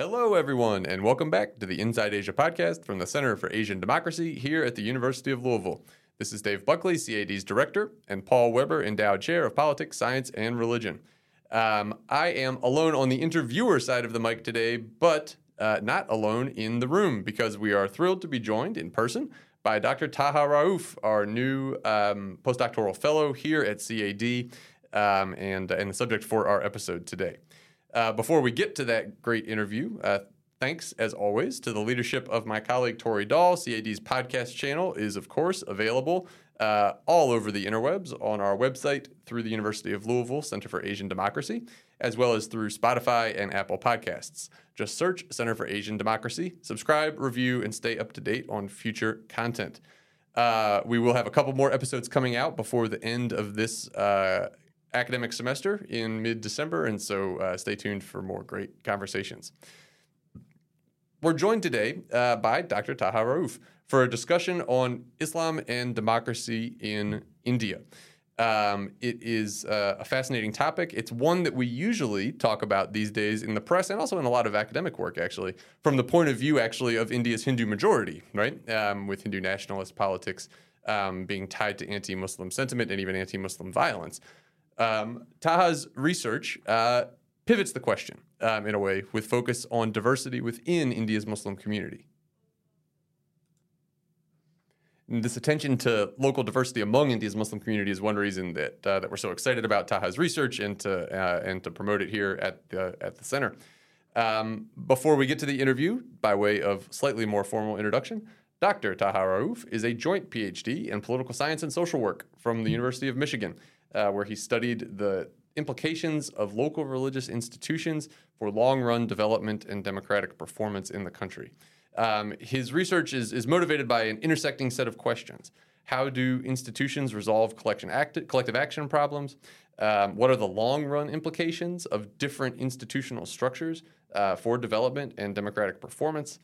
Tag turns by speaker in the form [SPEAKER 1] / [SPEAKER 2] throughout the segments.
[SPEAKER 1] Hello, everyone, and welcome back to the Inside Asia podcast from the Center for Asian Democracy here at the University of Louisville. This is Dave Buckley, CAD's director, and Paul Weber, endowed chair of politics, science, and religion. Um, I am alone on the interviewer side of the mic today, but uh, not alone in the room because we are thrilled to be joined in person by Dr. Taha Rauf, our new um, postdoctoral fellow here at CAD, um, and, and the subject for our episode today. Uh, before we get to that great interview, uh, thanks as always to the leadership of my colleague Tori Dahl. CAD's podcast channel is, of course, available uh, all over the interwebs on our website through the University of Louisville Center for Asian Democracy, as well as through Spotify and Apple Podcasts. Just search Center for Asian Democracy, subscribe, review, and stay up to date on future content. Uh, we will have a couple more episodes coming out before the end of this uh, academic semester in mid December, and so uh, stay tuned for more great conversations. We're joined today uh, by Dr. Taha Rauf for a discussion on Islam and democracy in India. Um, it is uh, a fascinating topic. It's one that we usually talk about these days in the press and also in a lot of academic work, actually, from the point of view, actually, of India's Hindu majority, right? Um, with Hindu nationalist politics um, being tied to anti Muslim sentiment and even anti Muslim violence. Um, Taha's research uh, pivots the question um, in a way with focus on diversity within India's Muslim community. And this attention to local diversity among India's Muslim community is one reason that uh, that we're so excited about Taha's research and to uh, and to promote it here at the at the center. Um, before we get to the interview, by way of slightly more formal introduction, Dr. Taha Rauf is a joint PhD in political science and social work from the University of Michigan, uh, where he studied the implications of local religious institutions for long run development and democratic performance in the country. Um, his research is, is motivated by an intersecting set of questions. How do institutions resolve collection act- collective action problems? Um, what are the long run implications of different institutional structures uh, for development and democratic performance?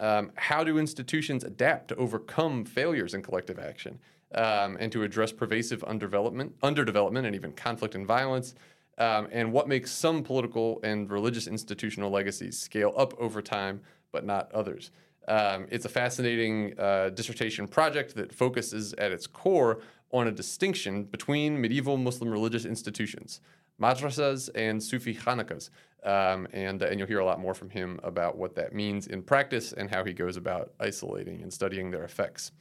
[SPEAKER 1] Um, how do institutions adapt to overcome failures in collective action um, and to address pervasive underdevelopment, underdevelopment and even conflict and violence? Um, and what makes some political and religious institutional legacies scale up over time but not others. Um, it's a fascinating uh, dissertation project that focuses at its core on a distinction between medieval Muslim religious institutions, madrasas and Sufi khanakas. Um, and, and you'll hear a lot more from him about what that means in practice and how he goes about isolating and studying their effects.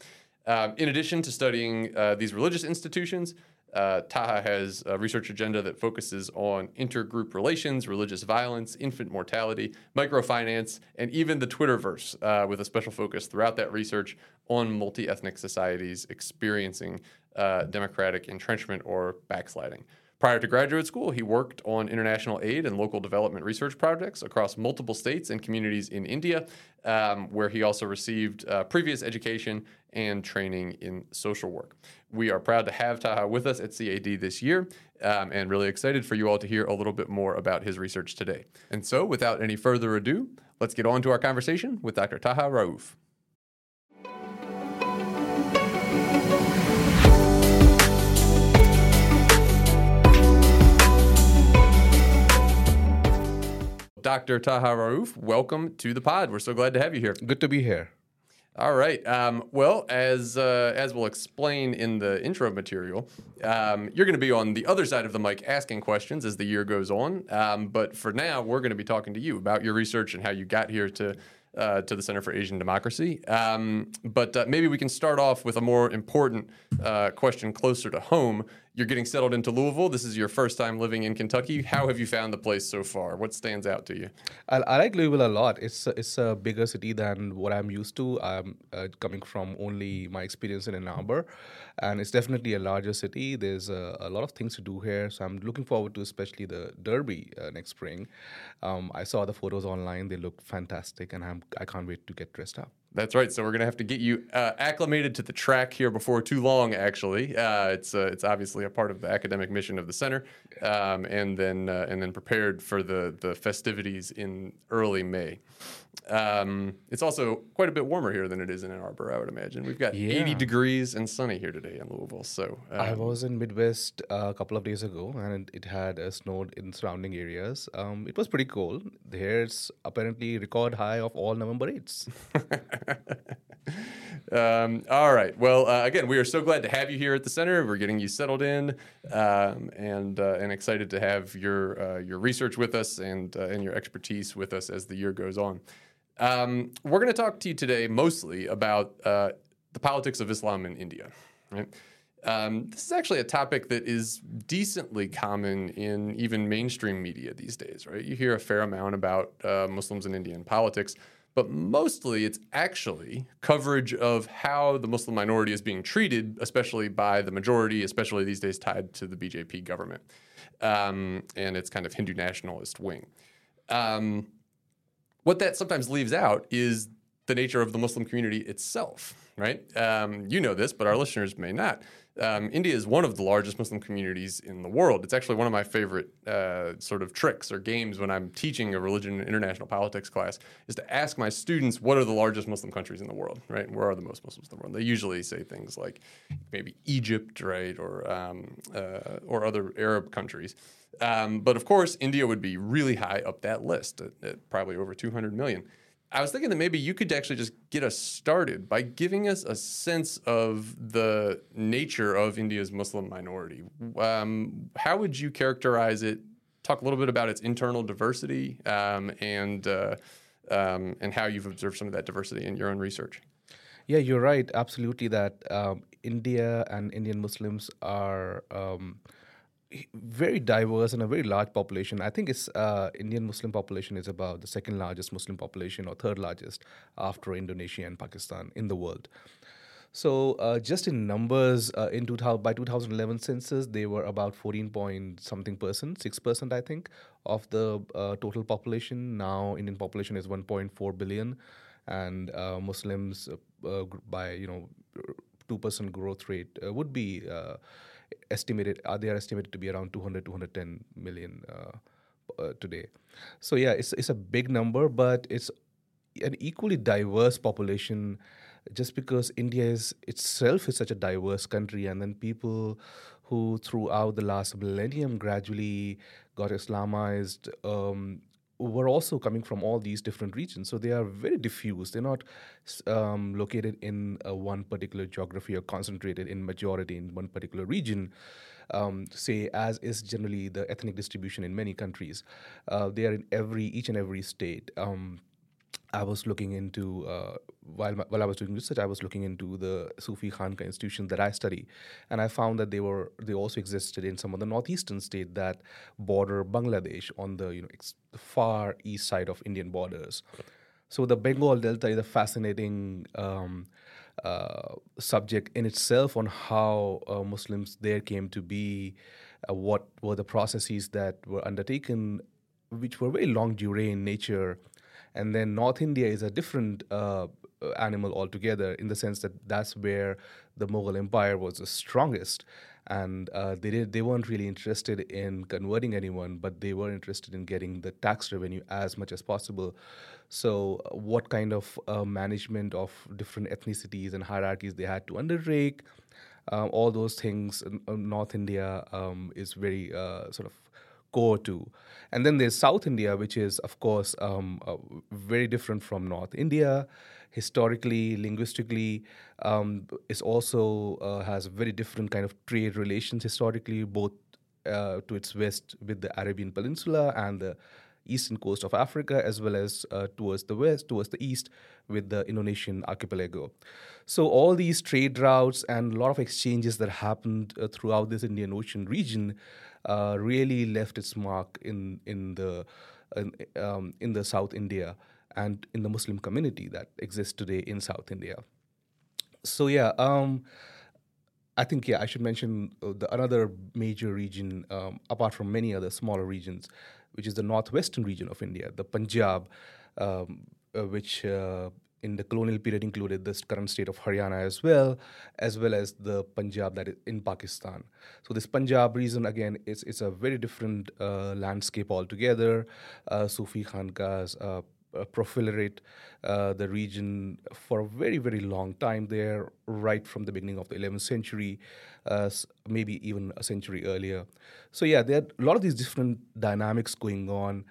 [SPEAKER 1] Um, in addition to studying uh, these religious institutions, uh, Taha has a research agenda that focuses on intergroup relations, religious violence, infant mortality, microfinance, and even the Twitterverse, uh, with a special focus throughout that research on multi ethnic societies experiencing uh, democratic entrenchment or backsliding. Prior to graduate school, he worked on international aid and local development research projects across multiple states and communities in India, um, where he also received uh, previous education and training in social work. We are proud to have Taha with us at CAD this year um, and really excited for you all to hear a little bit more about his research today. And so, without any further ado, let's get on to our conversation with Dr. Taha Rauf. Dr. Taha Rauf, welcome to the pod. We're so glad to have you here.
[SPEAKER 2] Good to be here.
[SPEAKER 1] All right. Um, well, as uh, as we'll explain in the intro material, um, you're going to be on the other side of the mic asking questions as the year goes on. Um, but for now, we're going to be talking to you about your research and how you got here to uh, to the Center for Asian Democracy. Um, but uh, maybe we can start off with a more important uh, question closer to home. You're getting settled into Louisville. This is your first time living in Kentucky. How have you found the place so far? What stands out to you?
[SPEAKER 2] I, I like Louisville a lot. It's a, it's a bigger city than what I'm used to. I'm uh, coming from only my experience in Ann Arbor, and it's definitely a larger city. There's a, a lot of things to do here, so I'm looking forward to especially the Derby uh, next spring. Um, I saw the photos online; they look fantastic, and I'm I can't wait to get dressed up.
[SPEAKER 1] That's right. So we're gonna have to get you uh, acclimated to the track here before too long. Actually, uh, it's uh, it's obviously a part of the academic mission of the center, um, and then uh, and then prepared for the the festivities in early May. Um, it's also quite a bit warmer here than it is in Ann Arbor, I would imagine. We've got 80 degrees and sunny here today in Louisville. So
[SPEAKER 2] I
[SPEAKER 1] um,
[SPEAKER 2] was in Midwest uh, a couple of days ago, and it had uh, snowed in surrounding areas. Um, it was pretty cold. Here it's apparently record high of all November 8s.
[SPEAKER 1] Um, all right. Well, uh, again, we are so glad to have you here at the center. We're getting you settled in, um, and uh, and excited to have your uh, your research with us and uh, and your expertise with us as the year goes on. Um, we're going to talk to you today mostly about uh, the politics of Islam in India. Right. Um, this is actually a topic that is decently common in even mainstream media these days, right? You hear a fair amount about uh, Muslims in Indian politics, but mostly it's actually coverage of how the Muslim minority is being treated, especially by the majority, especially these days tied to the BJP government um, and its kind of Hindu nationalist wing. Um, what that sometimes leaves out is the nature of the Muslim community itself, right? Um, you know this, but our listeners may not. Um, India is one of the largest Muslim communities in the world. It's actually one of my favorite uh, sort of tricks or games when I'm teaching a religion and international politics class is to ask my students what are the largest Muslim countries in the world, right? Where are the most Muslims in the world? They usually say things like maybe Egypt, right, or um, uh, or other Arab countries. Um, but of course, India would be really high up that list at, at probably over 200 million. I was thinking that maybe you could actually just get us started by giving us a sense of the nature of India's Muslim minority. Um, how would you characterize it? Talk a little bit about its internal diversity um, and uh, um, and how you've observed some of that diversity in your own research.
[SPEAKER 2] Yeah, you're right. Absolutely, that um, India and Indian Muslims are um, very diverse and a very large population. I think it's uh, Indian Muslim population is about the second largest Muslim population or third largest after Indonesia and Pakistan in the world. So uh, just in numbers, uh, in 2000, by 2011 census, they were about 14 point something percent, six percent, I think, of the uh, total population. Now Indian population is 1.4 billion, and uh, Muslims uh, by you know two percent growth rate uh, would be estimated. Uh, they are estimated to be around 200 210 million uh, uh, today. So yeah, it's it's a big number, but it's an equally diverse population just because India is itself is such a diverse country, and then people who throughout the last millennium gradually got Islamized um, were also coming from all these different regions. So they are very diffuse. They're not um, located in uh, one particular geography or concentrated in majority in one particular region. Um, say as is generally the ethnic distribution in many countries, uh, they are in every each and every state. Um, I was looking into uh, while my, while I was doing research, I was looking into the Sufi Khanka institution that I study, and I found that they were they also existed in some of the northeastern states that border Bangladesh on the you know ex- far east side of Indian borders. So the Bengal Delta is a fascinating um, uh, subject in itself on how uh, Muslims there came to be, uh, what were the processes that were undertaken, which were very longue durée in nature. And then North India is a different uh, animal altogether in the sense that that's where the Mughal Empire was the strongest. And uh, they did, they weren't really interested in converting anyone, but they were interested in getting the tax revenue as much as possible. So, uh, what kind of uh, management of different ethnicities and hierarchies they had to undertake, um, all those things, in- in North India um, is very uh, sort of core to. And then there's South India, which is, of course, um, uh, very different from North India. Historically, linguistically, um, it's also uh, has very different kind of trade relations historically, both uh, to its west with the Arabian Peninsula and the eastern coast of Africa, as well as uh, towards the west, towards the east, with the Indonesian archipelago. So all these trade routes and a lot of exchanges that happened uh, throughout this Indian Ocean region uh, really left its mark in in the in, um, in the South India and in the Muslim community that exists today in South India. So yeah, um, I think yeah, I should mention uh, the another major region um, apart from many other smaller regions, which is the northwestern region of India, the Punjab, um, uh, which uh, in the colonial period included the current state of Haryana as well, as well as the Punjab that is in Pakistan. So this Punjab region again, it's it's a very different uh, landscape altogether. Uh, Sufi Khankas uh, uh, proliferate uh, the region for a very very long time there, right from the beginning of the 11th century, uh, maybe even a century earlier. So yeah, there are a lot of these different dynamics going on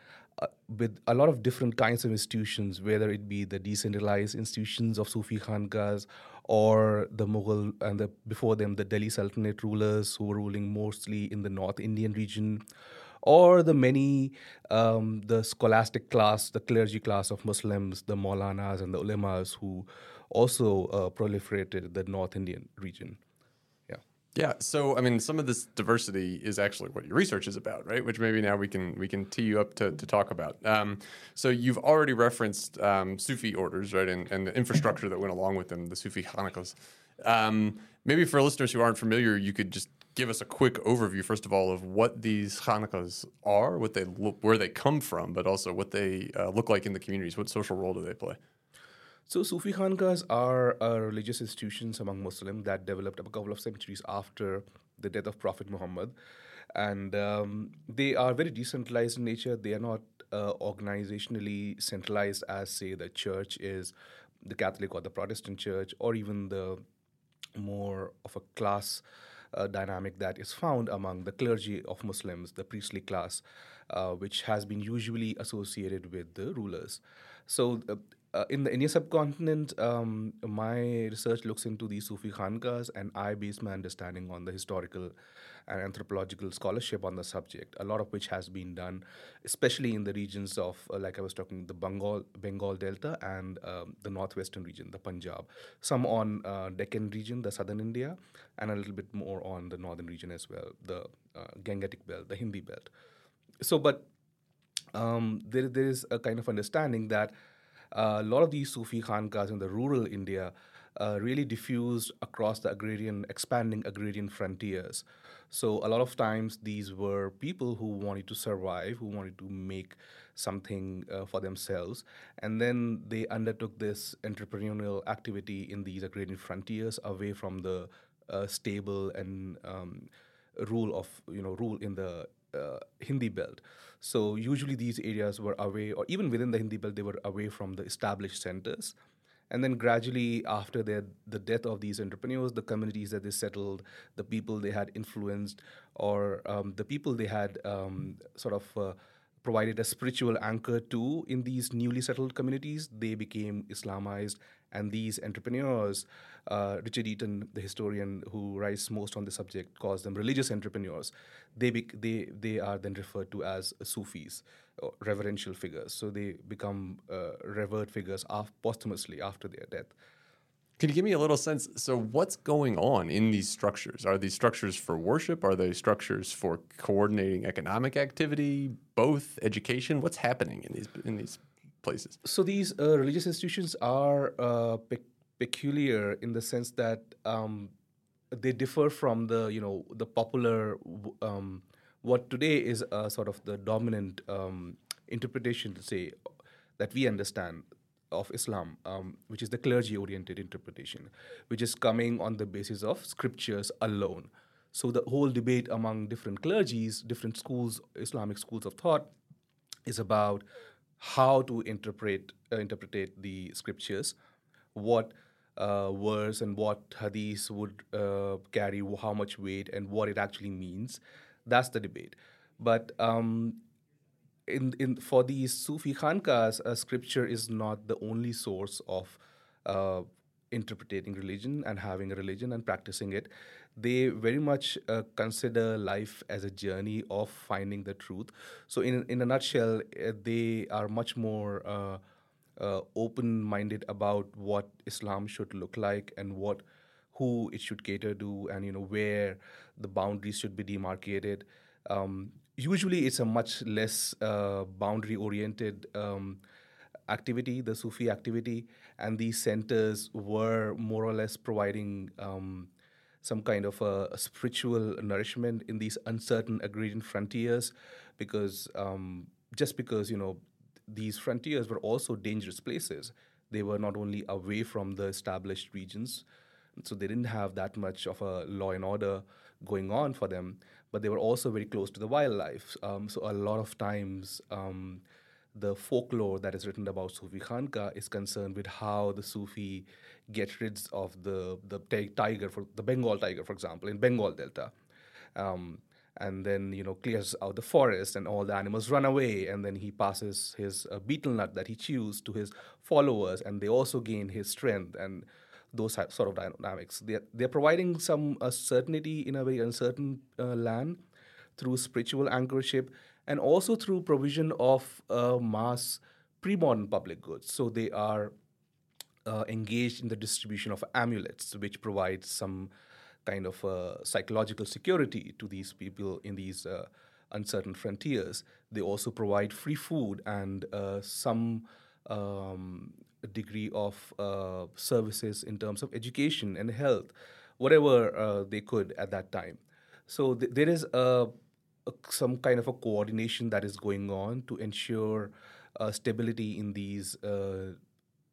[SPEAKER 2] with a lot of different kinds of institutions, whether it be the decentralized institutions of Sufi Khankas or the Mughal and the, before them the Delhi Sultanate rulers who were ruling mostly in the North Indian region, or the many, um, the scholastic class, the clergy class of Muslims, the Maulanas and the Ulemas who also uh, proliferated the North Indian region.
[SPEAKER 1] Yeah. So, I mean, some of this diversity is actually what your research is about, right? Which maybe now we can we can tee you up to, to talk about. Um, so, you've already referenced um, Sufi orders, right, and, and the infrastructure that went along with them, the Sufi Khanakas. Um, maybe for listeners who aren't familiar, you could just give us a quick overview, first of all, of what these Khanakas are, what they look, where they come from, but also what they uh, look like in the communities. What social role do they play?
[SPEAKER 2] So Sufi Khankas are religious institutions among Muslims that developed a couple of centuries after the death of Prophet Muhammad. And um, they are very decentralized in nature. They are not uh, organizationally centralized as, say, the church is the Catholic or the Protestant church, or even the more of a class uh, dynamic that is found among the clergy of Muslims, the priestly class, uh, which has been usually associated with the rulers. So uh, uh, in the Indian subcontinent, um, my research looks into the Sufi Khankas, and I base my understanding on the historical and anthropological scholarship on the subject, a lot of which has been done, especially in the regions of, uh, like I was talking, the Bengal, Bengal Delta and um, the northwestern region, the Punjab. Some on uh, Deccan region, the southern India, and a little bit more on the northern region as well, the uh, Gangetic belt, the Hindi belt. So, but um, there, there is a kind of understanding that a lot of these Sufi khankas in the rural India uh, really diffused across the agrarian, expanding agrarian frontiers. So a lot of times these were people who wanted to survive, who wanted to make something uh, for themselves, and then they undertook this entrepreneurial activity in these agrarian frontiers away from the uh, stable and um, rule of you know rule in the uh, Hindi belt. So usually these areas were away, or even within the Hindi belt, they were away from the established centers. And then gradually, after their, the death of these entrepreneurs, the communities that they settled, the people they had influenced, or um, the people they had um, sort of uh, provided a spiritual anchor to in these newly settled communities, they became Islamized. And these entrepreneurs, uh, Richard Eaton, the historian who writes most on the subject, calls them religious entrepreneurs. They, be, they, they are then referred to as Sufis, reverential figures. So they become uh, revered figures af- posthumously after their death.
[SPEAKER 1] Can you give me a little sense? So, what's going on in these structures? Are these structures for worship? Are they structures for coordinating economic activity? Both education? What's happening in these in these places?
[SPEAKER 2] So, these uh, religious institutions are uh, pe- peculiar in the sense that um, they differ from the you know the popular um, what today is uh, sort of the dominant um, interpretation to say that we understand of Islam, um, which is the clergy oriented interpretation, which is coming on the basis of scriptures alone. So the whole debate among different clergies, different schools, Islamic schools of thought, is about how to interpret uh, interpret the scriptures, what uh, and what hadith would uh, carry, how much weight, and what it actually means. That's the debate. But um, in in for these Sufi khankas, uh, scripture is not the only source of uh, interpreting religion and having a religion and practicing it. They very much uh, consider life as a journey of finding the truth. So, in in a nutshell, uh, they are much more uh, uh, open-minded about what Islam should look like and what who it should cater to, and you know where the boundaries should be demarcated. Um, usually it's a much less uh, boundary oriented um, activity, the Sufi activity, and these centers were more or less providing um, some kind of a, a, spiritual nourishment in these uncertain agrarian frontiers, because um, just because you know these frontiers were also dangerous places. they were not only away from the established regions, so they didn't have that much of a law and order going on for them, but they were also very close to the wildlife. Um, so a lot of times, um, the folklore that is written about Sufi Khanka is concerned with how the Sufi get rid of the the tiger, for the Bengal tiger, for example, in Bengal Delta. Um, and then you know clears out the forest and all the animals run away and then he passes his uh, betel nut that he chews to his followers and they also gain his strength and those sort of dynamics they're, they're providing some uh, certainty in a very uncertain uh, land through spiritual anchorship and also through provision of uh, mass pre-modern public goods so they are uh, engaged in the distribution of amulets which provides some kind of uh, psychological security to these people in these uh, uncertain frontiers. They also provide free food and some um, degree of uh, services in terms of education and health, whatever uh, they could at that time. So th- there is a, a, some kind of a coordination that is going on to ensure uh, stability in these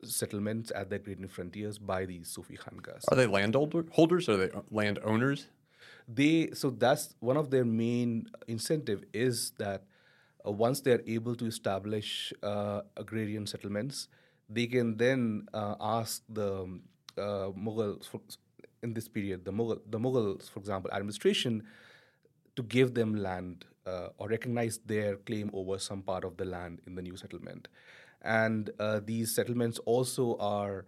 [SPEAKER 2] settlements at the Agrarian frontiers by these Sufi Khankas.
[SPEAKER 1] Are they landholders? Are they landowners?
[SPEAKER 2] They so that's one of their main incentive is that uh, once they're able to establish uh, agrarian settlements, they can then uh, ask the uh, Mughals for, in this period, the Mughal, the Mughals, for example, administration, to give them land uh, or recognize their claim over some part of the land in the new settlement and uh, these settlements also are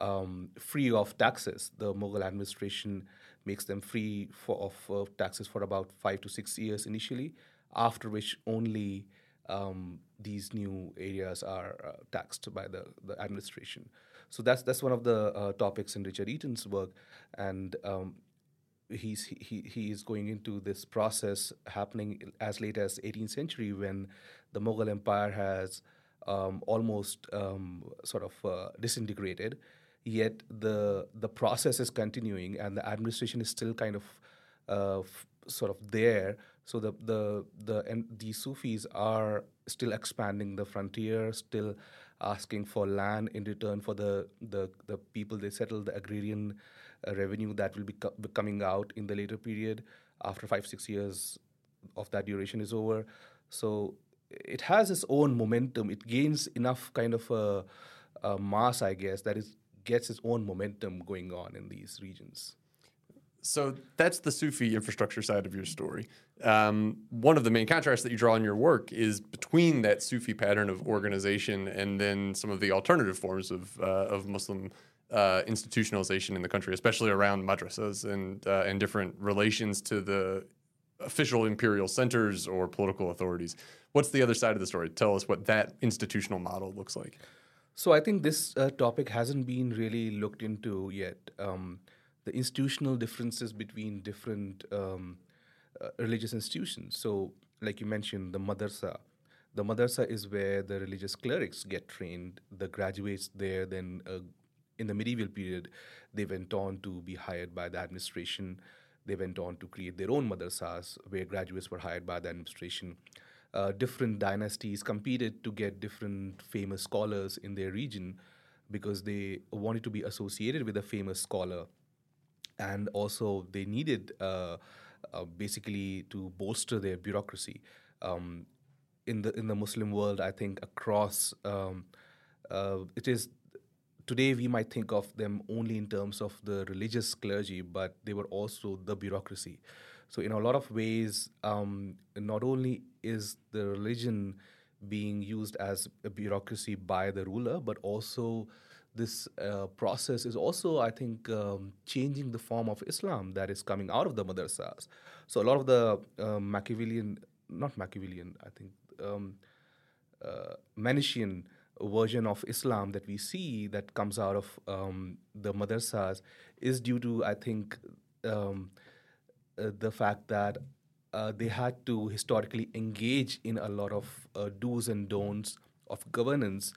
[SPEAKER 2] um, free of taxes. The Mughal administration makes them free for, of uh, taxes for about five to six years initially, after which only um, these new areas are uh, taxed by the, the administration. So that's that's one of the uh, topics in Richard Eaton's work, and um, he's he he is going into this process happening as late as 18th century when the Mughal Empire has um, almost um, sort of uh, disintegrated. Yet the the process is continuing, and the administration is still kind of uh, f- sort of there. So the the the and the Sufis are still expanding the frontier, still asking for land in return for the the, the people they settle, the agrarian uh, revenue that will be, co- be coming out in the later period after five six years of that duration is over. So it has its own momentum. It gains enough kind of a, a mass, I guess, that it gets its own momentum going on in these regions.
[SPEAKER 1] So that's the Sufi infrastructure side of your story. Um, one of the main contrasts that you draw in your work is between that Sufi pattern of organization and then some of the alternative forms of, uh, of Muslim uh, institutionalization in the country, especially around madrasas and uh, and different relations to the official imperial centers or political authorities. What's the other side of the story? Tell us what that institutional model looks like.
[SPEAKER 2] So I think this uh, topic hasn't been really looked into yet. Um, the institutional differences between different um, uh, religious institutions. So, like you mentioned, the madrasa. The madrasa is where the religious clerics get trained. The graduates there then, uh, in the medieval period, they went on to be hired by the administration they went on to create their own madrasas where graduates were hired by the administration. Uh, different dynasties competed to get different famous scholars in their region because they wanted to be associated with a famous scholar. And also, they needed uh, uh, basically to bolster their bureaucracy. Um, in the in the Muslim world, I think across um, uh, it is today we might think of them only in terms of the religious clergy, but they were also the bureaucracy. So, in a lot of ways, um, not only is the religion being used as a bureaucracy by the ruler, but also this uh, process is also, I think, um, changing the form of Islam that is coming out of the madrasas. So, a lot of the uh, Machiavellian, not Machiavellian, I think, um, uh, Manichaean version of Islam that we see that comes out of um, the madrasas is due to, I think, um, uh, the fact that uh, they had to historically engage in a lot of uh, do's and don'ts of governance,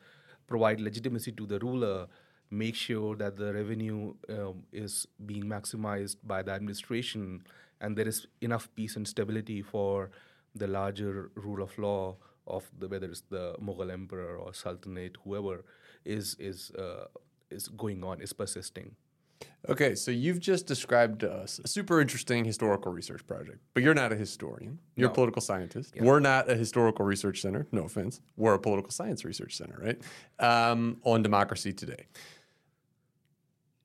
[SPEAKER 2] provide legitimacy to the ruler, make sure that the revenue um, is being maximized by the administration, and there is enough peace and stability for the larger rule of law of the whether it's the Mughal emperor or sultanate, whoever is is uh, is going on is persisting.
[SPEAKER 1] Okay, so you've just described to us a super interesting historical research project, but you're not a historian. You're a political scientist. We're not a historical research center. No offense. We're a political science research center, right? Um, on democracy today.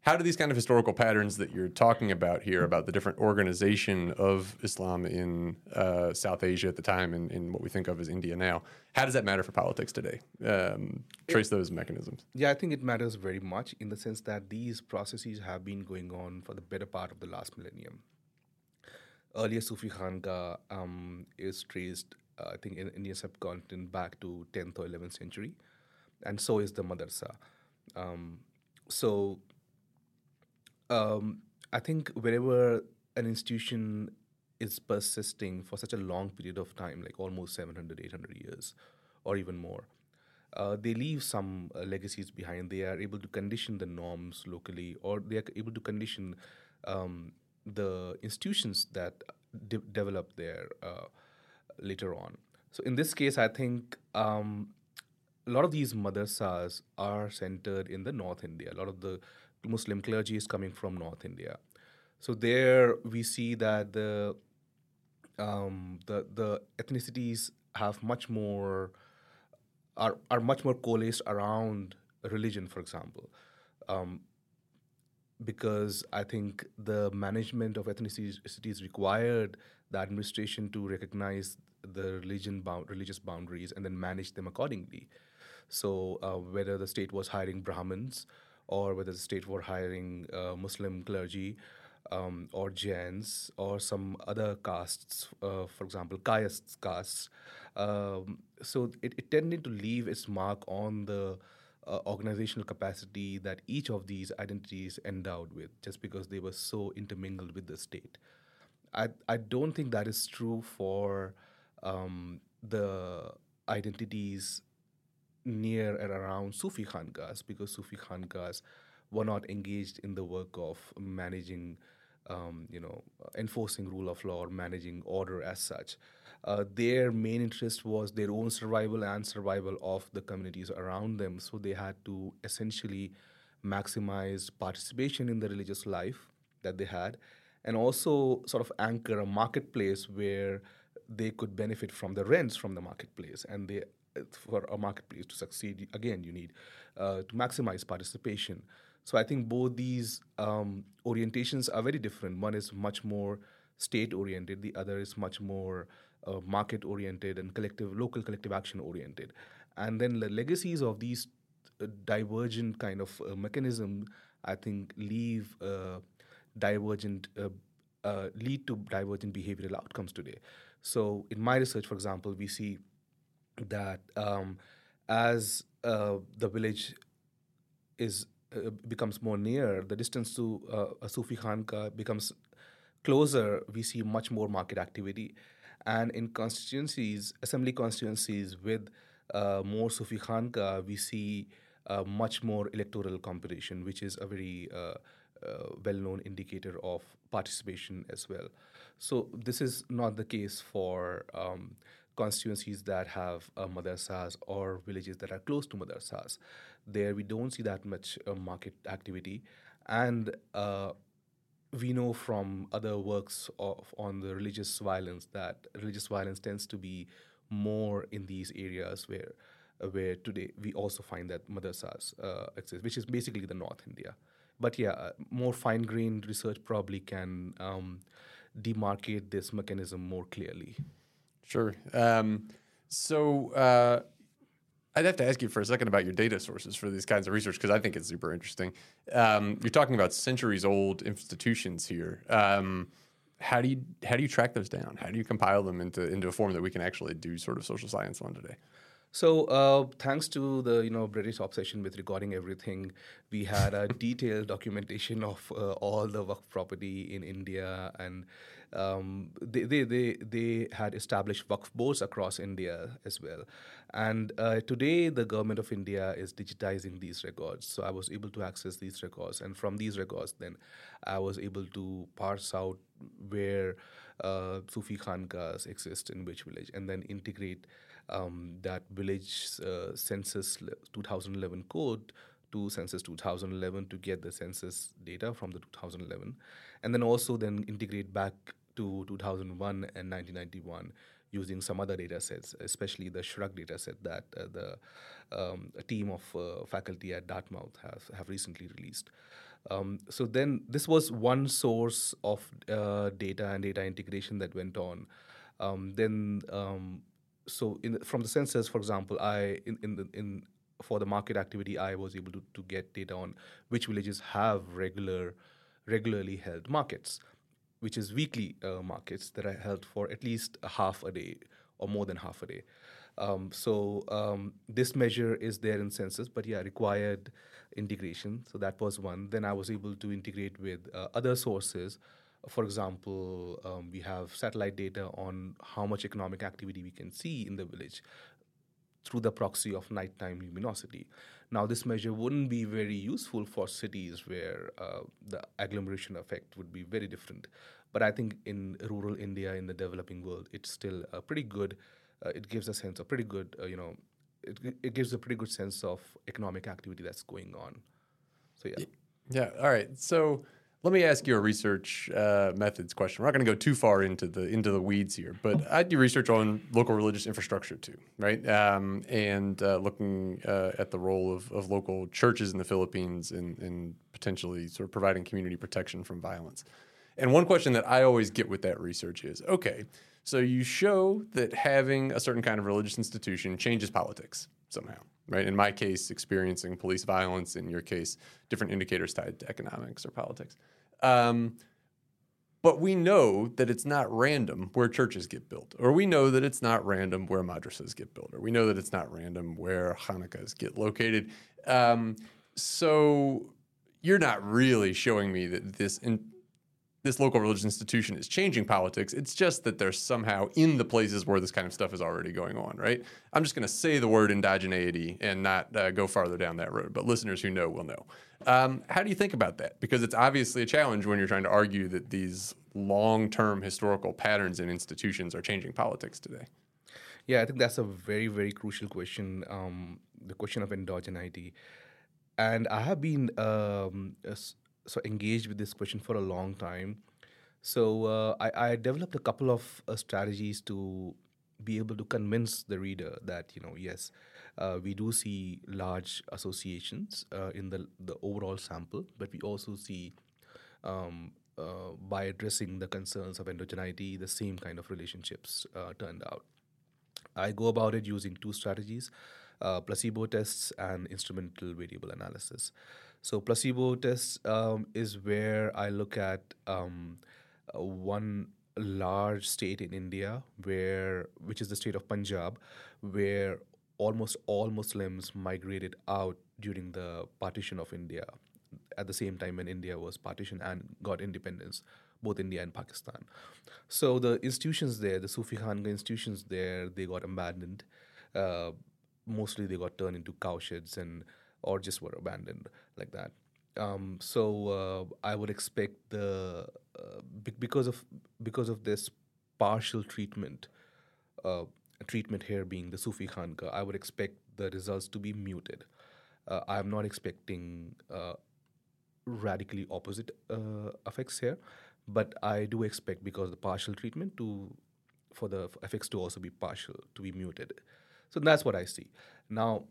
[SPEAKER 1] How do these kind of historical patterns that you're talking about here, about the different organization of Islam in uh, South Asia at the time and what we think of as India now, how does that matter for politics today? Um, trace those mechanisms.
[SPEAKER 2] Yeah, I think it matters very much in the sense that these processes have been going on for the better part of the last millennium. Earlier Sufi Khanga um, is traced, uh, I think, in Indian subcontinent back to 10th or 11th century, and so is the madrasa. Um, so um, I think wherever an institution is persisting for such a long period of time, like almost 700, 800 years, or even more, uh, they leave some uh, legacies behind. They are able to condition the norms locally, or they are able to condition um, the institutions that de- develop there uh, later on. So in this case, I think um, a lot of these madrasas are centered in the North India. A lot of the Muslim clergy is coming from North India. So there we see that the um, the the ethnicities have much more are are much more coalesced around religion, for example. Um, because I think the management of ethnicities required the administration to recognize the religion bound, religious boundaries and then manage them accordingly. So uh, whether the state was hiring Brahmins or whether the state were hiring uh, Muslim clergy um, or Jains or some other castes, uh, for example, Kayast castes. Um, so it, it tended to leave its mark on the uh, organizational capacity that each of these identities endowed with, just because they were so intermingled with the state. I, I don't think that is true for um, the identities near and around Sufi Khangas because Sufi Khangas were not engaged in the work of managing, um, you know, enforcing rule of law or managing order as such. Uh, their main interest was their own survival and survival of the communities around them. So they had to essentially maximize participation in the religious life that they had and also sort of anchor a marketplace where they could benefit from the rents from the marketplace and they for a marketplace to succeed again you need uh, to maximize participation. So i think both these um, orientations are very different. One is much more state oriented the other is much more uh, market oriented and collective local collective action oriented. And then the legacies of these uh, divergent kind of uh, mechanism i think leave uh, divergent uh, lead to divergent behavioral outcomes today. So in my research for example we see that um, as uh, the village is uh, becomes more near, the distance to uh, a Sufi Khanka becomes closer. We see much more market activity, and in constituencies, assembly constituencies with uh, more Sufi Khanka, we see uh, much more electoral competition, which is a very uh, well-known indicator of participation as well. So this is not the case for um, constituencies that have uh, madrasas or villages that are close to madrasas. There we don't see that much uh, market activity, and uh, we know from other works of, on the religious violence that religious violence tends to be more in these areas where uh, where today we also find that madrasas uh, exist, which is basically the North India. But yeah, uh, more fine-grained research probably can um, demarcate this mechanism more clearly.
[SPEAKER 1] Sure. Um, so uh, I'd have to ask you for a second about your data sources for these kinds of research because I think it's super interesting. Um, you're talking about centuries-old institutions here. Um, how do you how do you track those down? How do you compile them into into a form that we can actually do sort of social science on today?
[SPEAKER 2] So, uh, thanks to the you know British obsession with recording everything, we had a detailed documentation of uh, all the Waqf property in India, and um, they, they they they had established Waqf boards across India as well. And uh, today, the government of India is digitizing these records. So I was able to access these records, and from these records, then I was able to parse out where uh, Sufi Khankas exist in which village, and then integrate um, that village uh, census 2011 code to census 2011 to get the census data from the 2011 and then also then integrate back to 2001 and 1991 using some other data sets, especially the SHRUG data set that uh, the um, team of uh, faculty at Dartmouth have, have recently released. Um, so then this was one source of uh, data and data integration that went on. Um, then um, so in, from the census, for example, I in in, the, in for the market activity, I was able to, to get data on which villages have regular regularly held markets which is weekly uh, markets that are held for at least a half a day or more than half a day. Um, so um, this measure is there in census, but yeah, required integration. So that was one. Then I was able to integrate with uh, other sources. For example, um, we have satellite data on how much economic activity we can see in the village through the proxy of nighttime luminosity. Now, this measure wouldn't be very useful for cities where uh, the agglomeration effect would be very different. But I think in rural India, in the developing world, it's still a pretty good. Uh, it gives a sense of pretty good, uh, you know, it, it gives a pretty good sense of economic activity that's going on. So yeah.
[SPEAKER 1] Yeah. All right. So let me ask you a research uh, methods question. We're not going to go too far into the into the weeds here, but I do research on local religious infrastructure too, right? Um, and uh, looking uh, at the role of, of local churches in the Philippines in, in potentially sort of providing community protection from violence. And one question that I always get with that research is, okay, so you show that having a certain kind of religious institution changes politics somehow, right? In my case, experiencing police violence. In your case, different indicators tied to economics or politics. Um, but we know that it's not random where churches get built, or we know that it's not random where madrasas get built, or we know that it's not random where Khankas get located. Um, so you're not really showing me that this in, this local religious institution is changing politics. It's just that they're somehow in the places where this kind of stuff is already going on, right? I'm just going to say the word endogeneity and not uh, go farther down that road, but listeners who know will know. Um, how do you think about that? Because it's obviously a challenge when you're trying to argue that these long term historical patterns and institutions are changing politics today.
[SPEAKER 2] Yeah, I think that's a very, very crucial question um, the question of endogeneity. And I have been um, so engaged with this question for a long time. So uh, I, I, developed a couple of uh, strategies to be able to convince the reader that you know yes, uh, we do see large associations uh, in the the overall sample, but we also see um, uh, by addressing the concerns of endogeneity, the same kind of relationships uh, turned out. I go about it using two strategies: placebo tests and instrumental variable analysis. So placebo test um, is where I look at um, uh, one large state in India, where which is the state of Punjab, where almost all Muslims migrated out during the partition of India. At the same time when India was partitioned and got independence, both India and Pakistan. So the institutions there, the Sufi Khanga institutions there, they got abandoned. Uh, mostly they got turned into cowsheds and or just were abandoned like that. Um, so uh, I would expect the uh, because of because of this partial treatment, uh, treatment here being the Sufi Khanka, I would expect the results to be muted. Uh, I am not expecting uh, radically opposite uh, effects here, but I do expect because the partial treatment to for the effects to also be partial to be muted. So that's what I see now.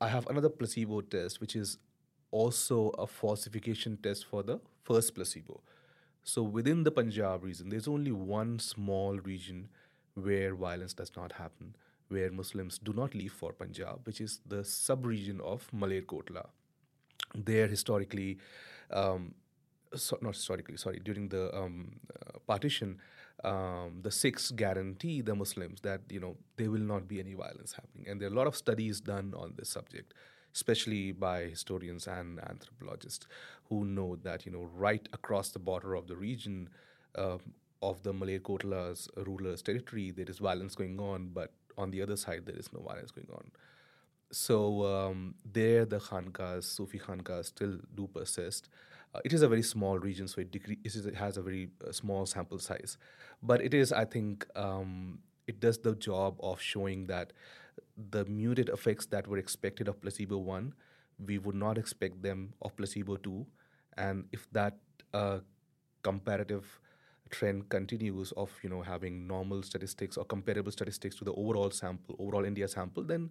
[SPEAKER 2] I have another placebo test, which is also a falsification test for the first placebo. So within the Punjab region, there's only one small region where violence does not happen, where Muslims do not leave for Punjab, which is the sub-region of Malerkotla. There, historically, um, so, not historically, sorry, during the um, uh, partition, um, the Sikhs guarantee the Muslims that you know there will not be any violence happening, and there are a lot of studies done on this subject, especially by historians and anthropologists who know that you know right across the border of the region uh, of the Malerkotla's rulers' territory, there is violence going on, but on the other side there is no violence going on. So um, there, the khankas, Sufi khankas, still do persist. Uh, it is a very small region, so it, it has a very uh, small sample size. But it is, I think, um, it does the job of showing that the muted effects that were expected of placebo one, we would not expect them of placebo two, and if that uh, comparative trend continues of you know having normal statistics or comparable statistics to the overall sample, overall India sample, then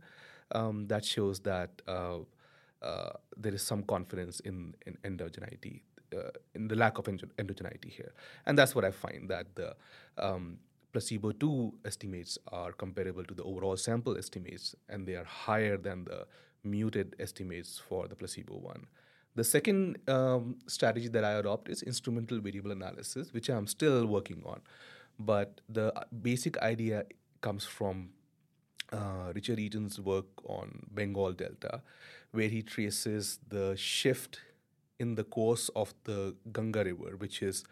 [SPEAKER 2] um, that shows that uh, there is some confidence in, in endogeneity, uh, in the lack of endogeneity here. And that's what I find that the um, placebo 2 estimates are comparable to the overall sample estimates, and they are higher than the muted estimates for the placebo 1. The second um, strategy that I adopt is instrumental variable analysis, which I'm still working on. But the basic idea comes from uh, Richard Eaton's work on Bengal Delta, where he traces the shift in the course of the Ganga River, which is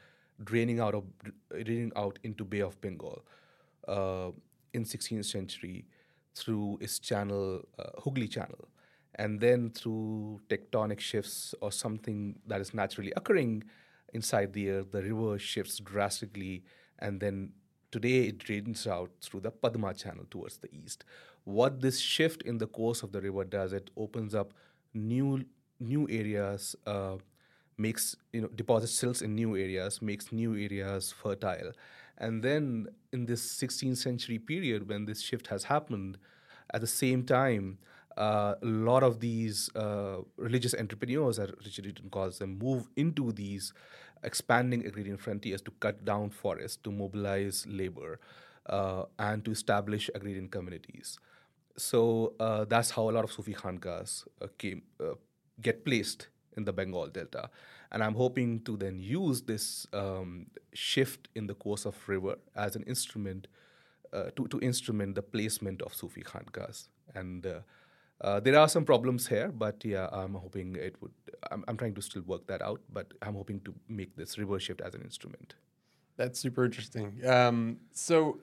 [SPEAKER 2] draining out of draining out into Bay of Bengal uh, in 16th century through its channel, uh, Hooghly Channel, and then through tectonic shifts or something that is naturally occurring inside the earth, the river shifts drastically, and then Today, it drains out through the Padma channel towards the east. What this shift in the course of the river does, it opens up new new areas, uh, makes you know deposits silts in new areas, makes new areas fertile, and then in this 16th century period when this shift has happened, at the same time, uh, a lot of these uh, religious entrepreneurs, as Richard Eaton calls them, move into these expanding agrarian frontiers to cut down forests, to mobilize labor, uh, and to establish agrarian communities. So uh, that's how a lot of Sufi khankas uh, came uh, get placed in the Bengal Delta, and I'm hoping to then use this um, shift in the course of river as an instrument to to instrument the placement of Sufi khankas and uh, there are some problems here, but yeah, I'm hoping it would. I'm, I'm trying to still work that out, but I'm hoping to make this reverse shift as an instrument.
[SPEAKER 1] That's super interesting. Um, so,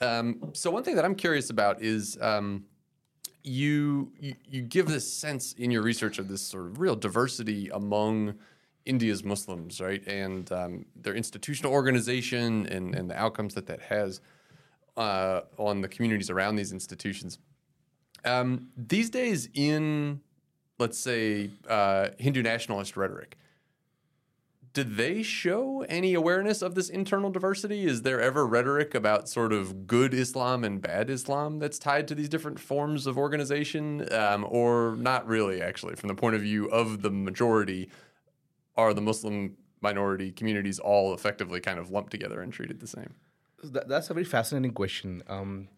[SPEAKER 1] um, so one thing that I'm curious about is um, you, you you give this sense in your research of this sort of real diversity among India's Muslims, right, and um, their institutional organization and and the outcomes that that has uh, on the communities around these institutions. Um, these days, in let's say uh, Hindu nationalist rhetoric, did they show any awareness of this internal diversity? Is there ever rhetoric about sort of good Islam and bad Islam that's tied to these different forms of organization, um, or not really? Actually, from the point of view of the majority, are the Muslim minority communities all effectively kind of lumped together and treated the same?
[SPEAKER 2] That, that's a very fascinating question. Um,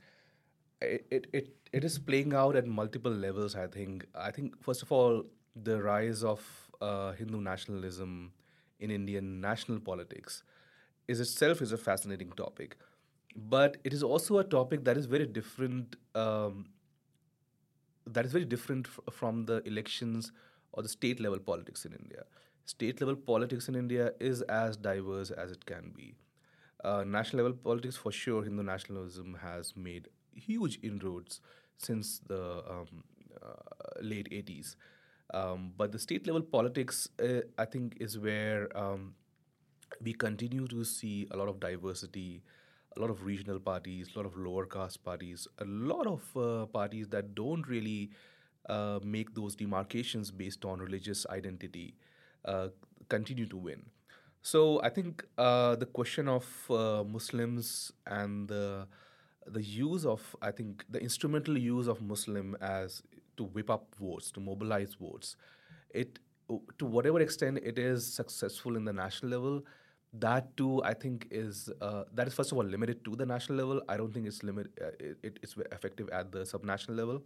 [SPEAKER 2] it, it, it, it is playing out at multiple levels, I think. I think, first of all, the rise of uh, Hindu nationalism in Indian national politics is itself is a fascinating topic. But it is also a topic that is very different. Um, that is very different f- from the elections or the state level politics in India. State level politics in India is as diverse as it can be uh, national level politics, for sure, Hindu nationalism has made huge inroads since the um, uh, late 80s. Um, but the state level politics, uh, I think, is where um, we continue to see a lot of diversity, a lot of regional parties, a lot of lower caste parties, a lot of uh, parties that don't really uh, make those demarcations based on religious identity continue to win. So I think uh, the question of uh, Muslims and the the use of I think the instrumental use of Muslim as to whip up votes to mobilize votes, it to whatever extent it is successful in the national level, that too I think is uh, that is first of all limited to the national level. I don't think it's limit uh, it, it's effective at the subnational level,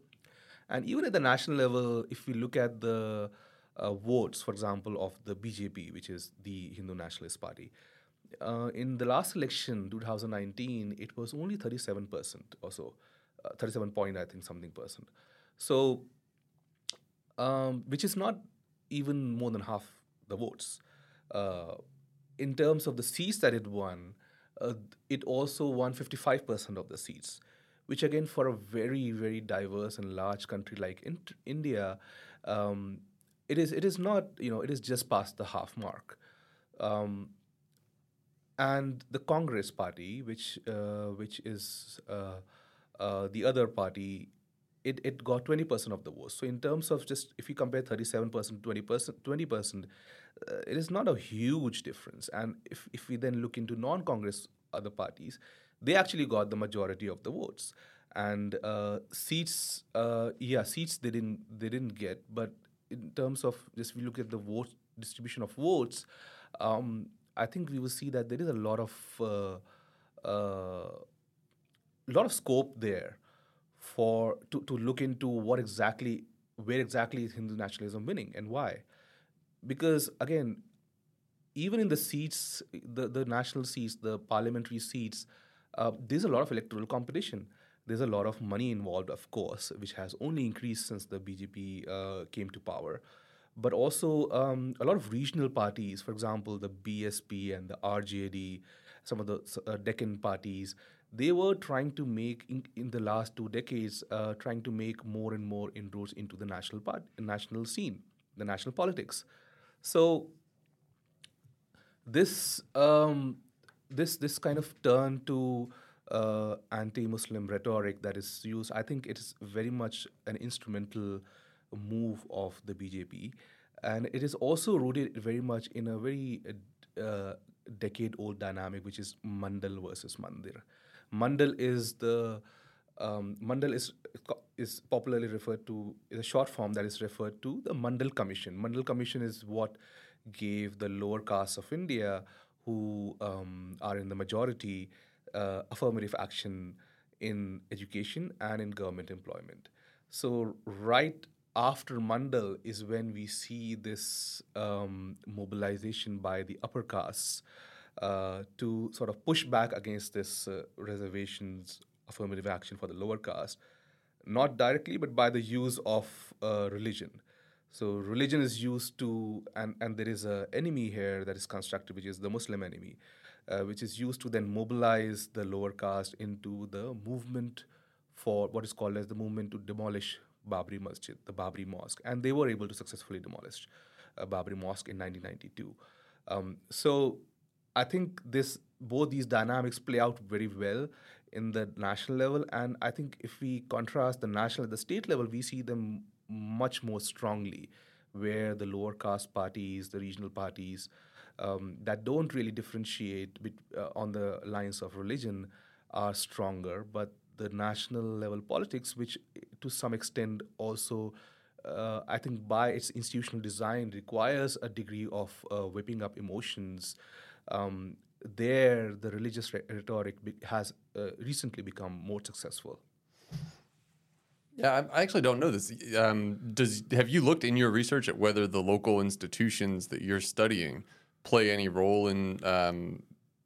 [SPEAKER 2] and even at the national level, if we look at the uh, votes, for example, of the BJP, which is the Hindu Nationalist Party. Uh, in the last election, 2019, it was only 37% or so, uh, 37 point, I think, something percent. So, um, which is not even more than half the votes. Uh, in terms of the seats that it won, uh, it also won 55% of the seats, which again, for a very, very diverse and large country like in- India, um, it is it is not you know it is just past the half mark. Um, and the Congress Party, which uh, which is uh, uh, the other party, it, it got 20% of the votes. So in terms of just if you compare 37% to 20%, 20%, uh, it is not a huge difference. And if, if we then look into non-Congress other parties, they actually got the majority of the votes. And uh, seats, uh, yeah, seats they didn't they didn't get, but in terms of just we look at the vote distribution of votes, um, I think we will see that there is a lot of uh, uh, lot of scope there for to, to look into what exactly where exactly is Hindu nationalism winning and why. Because again, even in the seats, the, the national seats, the parliamentary seats, uh, there's a lot of electoral competition. There's a lot of money involved, of course, which has only increased since the BJP uh, came to power. But also um, a lot of regional parties, for example, the BSP and the RJD, some of the uh, Deccan parties, they were trying to make in, in the last two decades uh, trying to make more and more inroads into the national part national scene the national politics so this um, this this kind of turn to uh, anti-Muslim rhetoric that is used, I think it is very much an instrumental move of the BJP, and it is also rooted very much in a very uh, decade-old dynamic, which is Mandal versus Mandir. Mandal is the um, Mandal is is popularly referred to is a short form that is referred to the Mandal Commission. Mandal Commission is what gave the lower castes of India, who um, are in the majority, uh, affirmative action in education and in government employment. So right after Mandal is when we see this um, mobilization by the upper castes uh, to sort of push back against this uh, reservations affirmative action for the lower caste, not directly, but by the use of uh, religion. So religion is used to, and, and there is an enemy here that is constructed, which is the Muslim enemy, uh, which is used to then mobilize the lower caste into the movement for what is called as the movement to demolish Babri Masjid, the Babri Mosque, and they were able to successfully demolish uh, Babri Mosque in 1992. Um, so I think this both these dynamics play out very well in the national level, and I think if we contrast the national at the state level, we see them much more strongly, where the lower caste parties, the regional parties, um, that don't really differentiate uh, on the lines of religion, are stronger, but the national level politics, which to some extent also uh, I think by its institutional design requires a degree of uh, whipping up emotions um, there the religious rhetoric be- has uh, recently become more successful.
[SPEAKER 1] Yeah, I actually don't know this. Um, does have you looked in your research at whether the local institutions that you're studying play any role in um,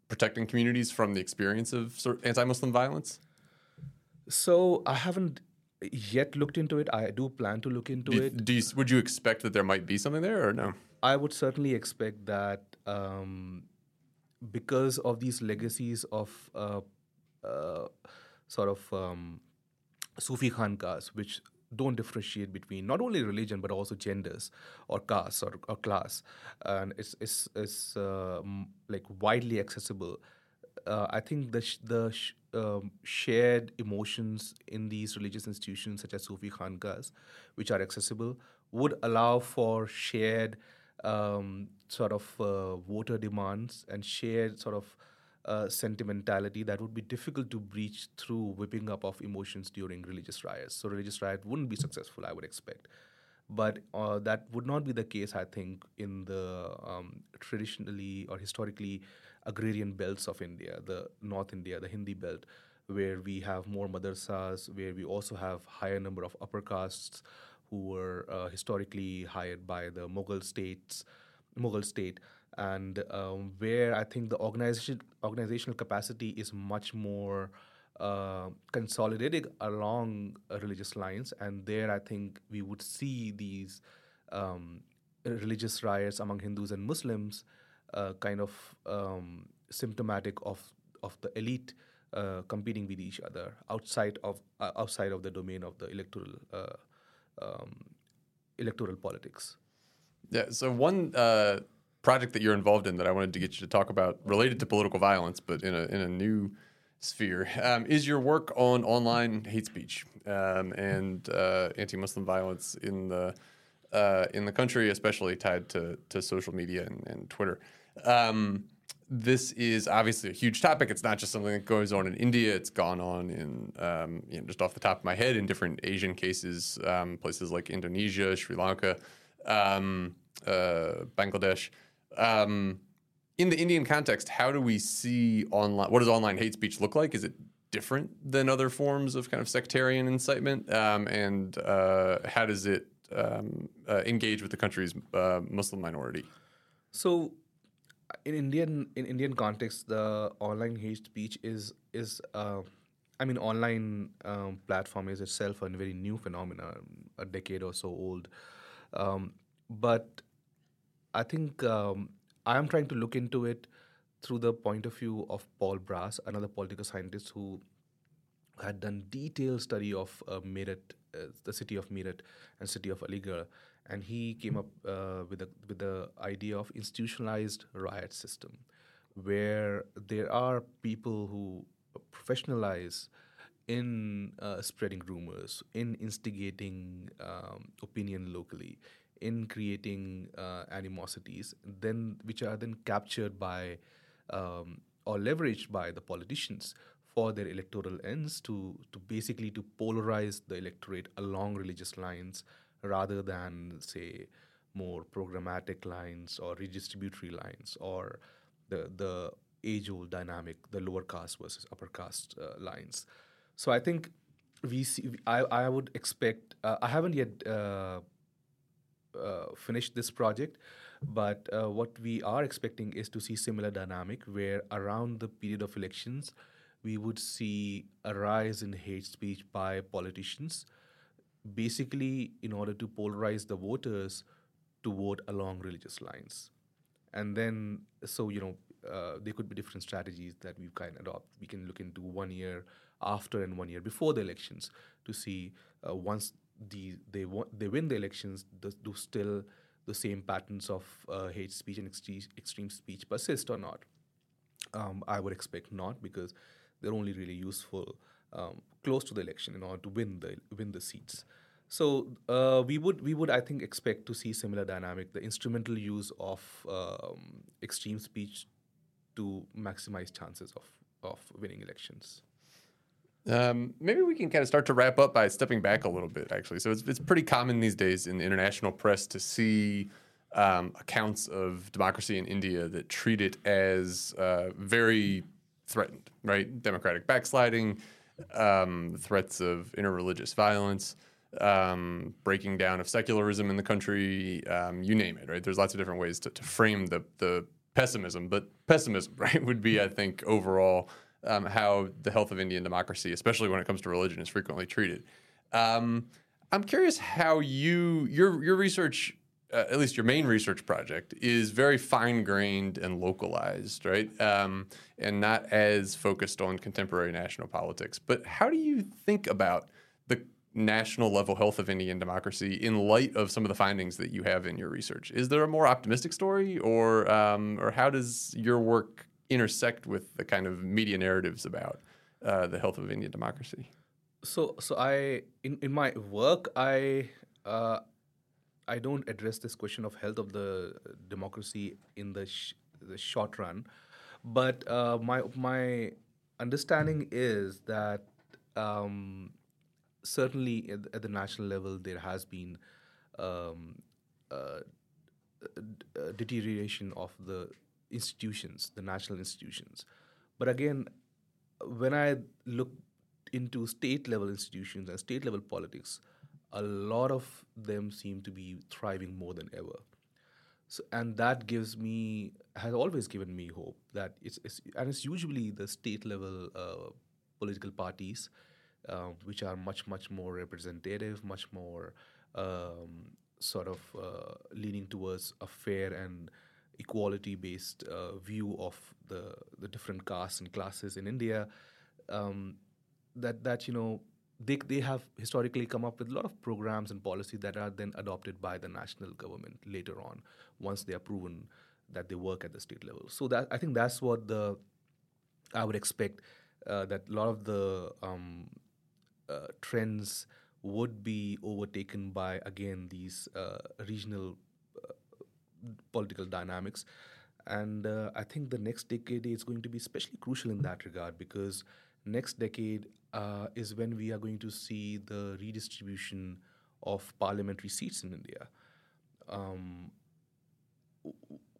[SPEAKER 1] protecting communities from the experience of anti-Muslim violence?
[SPEAKER 2] So I haven't yet looked into it. I do plan to look into
[SPEAKER 1] do,
[SPEAKER 2] it.
[SPEAKER 1] Do you, would you expect that there might be something there, or no?
[SPEAKER 2] I would certainly expect that um, because of these legacies of uh, uh, sort of um, Sufi khankas, which don't differentiate between not only religion but also genders or castes or, or class, and it's it's, it's uh, like widely accessible. Uh, I think the sh- the sh- um, shared emotions in these religious institutions, such as Sufi khankas, which are accessible, would allow for shared um, sort of uh, voter demands and shared sort of uh, sentimentality that would be difficult to breach through whipping up of emotions during religious riots. So religious riot wouldn't be successful, I would expect. But uh, that would not be the case, I think, in the um, traditionally or historically agrarian belts of India, the North India, the Hindi belt, where we have more madrasas, where we also have higher number of upper castes, who were uh, historically hired by the Mughal states, Mughal state, and um, where I think the organization organizational capacity is much more uh, consolidated along uh, religious lines, and there I think we would see these um, religious riots among Hindus and Muslims, uh, kind of um, symptomatic of of the elite. Uh, competing with each other outside of uh, outside of the domain of the electoral uh, um, electoral politics.
[SPEAKER 1] Yeah. So one project that you're involved in that I wanted to get you to talk about related to political violence, but in a in a new sphere, um, is your work on online hate speech um, and uh, anti-Muslim violence in the uh, in the country, especially tied to to social media and, and Twitter. Um, this is obviously a huge topic. It's not just something that goes on in India. It's gone on in, um, you know, just off the top of my head, in different Asian cases, um, places like Indonesia, Sri Lanka, um, uh, Bangladesh. Um, in the Indian context, how do we see online? What does online hate speech look like? Is it different than other forms of kind of sectarian incitement? Um, and uh, how does it um, uh, engage with the country's uh, Muslim minority?
[SPEAKER 2] So in Indian in Indian context, the online hate speech is is uh, I mean online um, platform is itself a very new phenomenon, a decade or so old. Um, but I think um, I am trying to look into it through the point of view of Paul Brass, another political scientist who had done detailed study of uh, Meerut, uh, the city of Meerut and city of Aligarh, and he came up uh, with the with the idea of institutionalized riot system, where there are people who professionalize in uh, spreading rumors, in instigating um, opinion locally, in creating uh, animosities, then which are then captured by um, or leveraged by the politicians for their electoral ends to to basically to polarize the electorate along religious lines rather than, say, more programmatic lines or redistributory lines or the, the age old dynamic, the lower caste versus upper caste uh, lines. So I think we see, I, I would expect, uh, I haven't yet uh, uh finished this project, but uh, what we are expecting is to see similar dynamic where around the period of elections, we would see a rise in hate speech by politicians basically in order to polarize the voters to vote along religious lines. And then, so, you know, uh, there could be different strategies that we can adopt. We can look into one year after and one year before the elections to see uh, once the, they, they win the elections, do, do still the same patterns of uh, hate speech and extreme, extreme speech persist or not. Um, I would expect not because they're only really useful um, close to the election in order to win the win the seats. So uh, we would we would I think expect to see similar dynamic, the instrumental use of um, extreme speech to maximize chances of of winning elections.
[SPEAKER 1] Um, maybe we can kind of start to wrap up by stepping back a little bit, actually. So it's, it's pretty common these days in the international press to see um, accounts of democracy in India that treat it as uh, very threatened, right? Democratic backsliding, um, threats of interreligious violence, um, breaking down of secularism in the country, um, you name it, right? There's lots of different ways to, to frame the, the pessimism, but pessimism, right, would be, I think, overall um, how the health of Indian democracy, especially when it comes to religion, is frequently treated. Um, I'm curious how you your your research uh, at least your main research project, is very fine grained and localized, right? Um, and not as focused on contemporary national politics. But how do you think about the national level health of Indian democracy in light of some of the findings that you have in your research? Is there a more optimistic story, or um, or how does your work intersect with the kind of media narratives about uh, the health of Indian democracy?
[SPEAKER 2] So, so I in in my work I. Uh, I don't address this question of health of the democracy in the sh- the short run, but uh, my my understanding is that um, certainly at, at, the national level there has been um, uh, deterioration of the institutions, the national institutions. But again, when I look into state level institutions and state level politics, a lot of them seem to be thriving more than ever. So, and that gives me has always given me hope that it's, it's and it's usually the state level uh, political parties uh, which are much much more representative, much more um, sort of uh, leaning towards a fair and equality based uh, view of the the different castes and classes in India. Um, that that you know they, they have historically come up with a lot of programs and policies that are then adopted by the national government later on once they are proven that they work at the state level. So that I think that's what the I would expect uh, that a lot of the um, uh, trends would be overtaken by again these uh, regional political dynamics. And uh, I think the next decade is going to be especially crucial in that regard because next decade uh, is when we are going to see the redistribution of parliamentary seats in India. Um,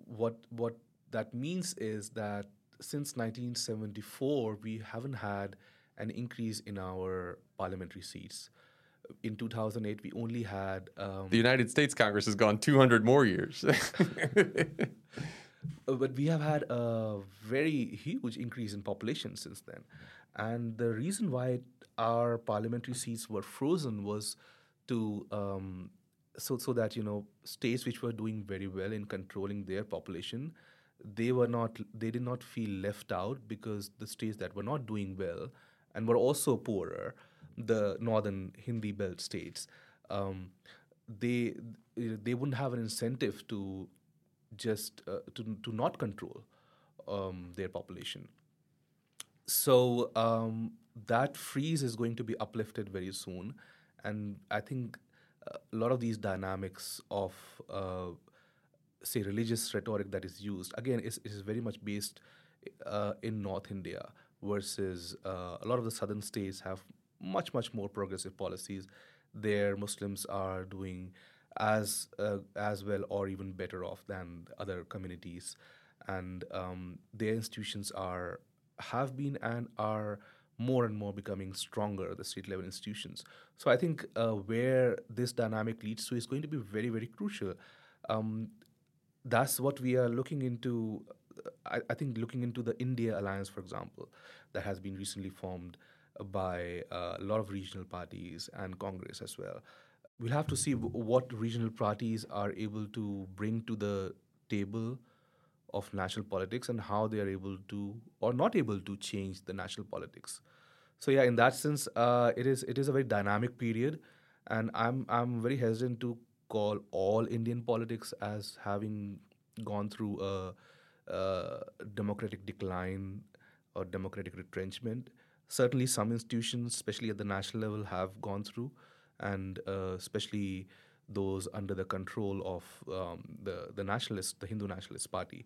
[SPEAKER 2] what what that means is that since 1974 we haven't had an increase in our parliamentary seats. In 2008, we only had um,
[SPEAKER 1] the United States Congress has gone 200 more years.
[SPEAKER 2] Uh, but we have had a very huge increase in population since then. And the reason why our parliamentary seats were frozen was to um, so so that you know states which were doing very well in controlling their population, they were not they did not feel left out because the states that were not doing well and were also poorer, the northern Hindi belt states, um, they they wouldn't have an incentive to just uh, to to not control um, their population. So um, that freeze is going to be uplifted very soon, and I think uh, a lot of these dynamics of uh, say religious rhetoric that is used again is, is very much based uh, in North India versus uh, a lot of the southern states have much much more progressive policies. Their Muslims are doing as uh, as well or even better off than other communities, and um, their institutions are have been and are more and more becoming stronger the state level institutions. So i think uh, where this dynamic leads to is going to be very very crucial. Um, that's what we are looking into I, I, think looking into the india alliance for example that has been recently formed by uh, a lot of regional parties and congress as well we'll have to see what regional parties are able to bring to the table of national politics and how they are able to or not able to change the national politics. So yeah, in that sense, uh, it is it is a very dynamic period, and I'm I'm very hesitant to call all Indian politics as having gone through a, a democratic decline or democratic retrenchment. Certainly, some institutions, especially at the national level, have gone through and uh, especially those under the control of um, the the nationalist, the Hindu Nationalist Party.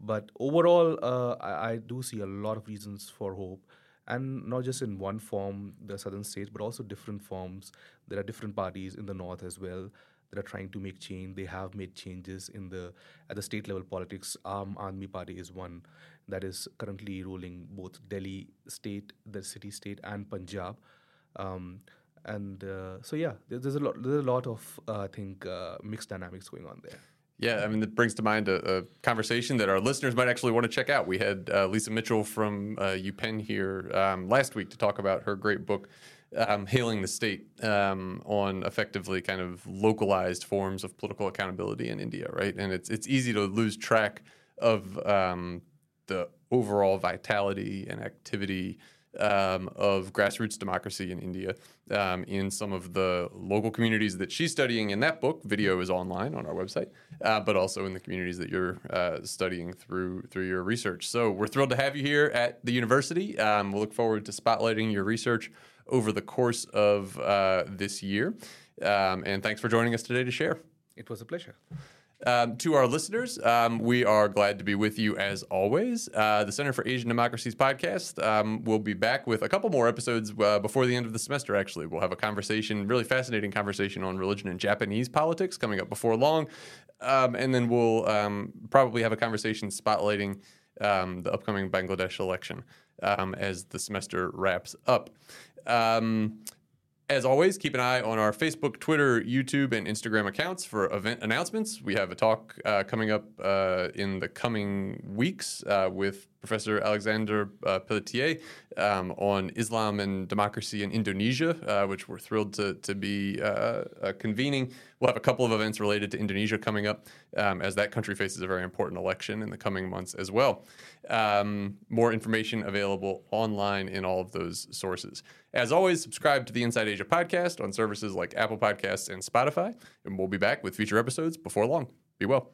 [SPEAKER 2] But overall, uh, I, I, do see a lot of reasons for hope, and not just in one form, the southern states, but also different forms. There are different parties in the north as well that are trying to make change. They have made changes in the at the state level politics. Aam Aadmi Party is one that is currently ruling both Delhi state, the city state, and Punjab. Um, and uh, so yeah, there's a lot. There's a lot of uh, I think uh, mixed dynamics going on there.
[SPEAKER 1] Yeah, I mean, it brings to mind a, a, conversation that our listeners might actually want to check out. We had uh, Lisa Mitchell from uh, UPenn here um, last week to talk about her great book, um, Hailing the State, um, on effectively kind of localized forms of political accountability in India, right? And it's it's easy to lose track of um, the overall vitality and activity um, of grassroots democracy in India um, in some of the local communities that she's studying in that book. Video is online on our website, uh, but also in the communities that you're uh, studying through through your research. So we're thrilled to have you here at the university. Um, we'll look forward to spotlighting your research over the course of uh, this year. Um, and thanks for joining us today to share.
[SPEAKER 2] It was a pleasure.
[SPEAKER 1] Um, to our listeners, um, we are glad to be with you as always. Uh, the Center for Asian Democracies podcast um, will be back with a couple more episodes uh, before the end of the semester, actually. We'll have a conversation, really fascinating conversation on religion and Japanese politics coming up before long. Um, and then we'll um, probably have a conversation spotlighting um, the upcoming Bangladesh election as the semester wraps up. Um, as always, keep an eye on our Facebook, Twitter, YouTube, and Instagram accounts for event announcements. We have a talk uh, coming up uh, in the coming weeks uh, with Professor Alexander uh, Pelletier um, on Islam and democracy in Indonesia, uh, which we're thrilled to, to be uh, convening. We'll have a couple of events related to Indonesia coming up um, as that country faces a very important election in the coming months as well. Um, more information available online in all of those sources. As always, subscribe to the Inside Asia podcast on services like Apple Podcasts and Spotify, and we'll be back with future episodes before long. Be well.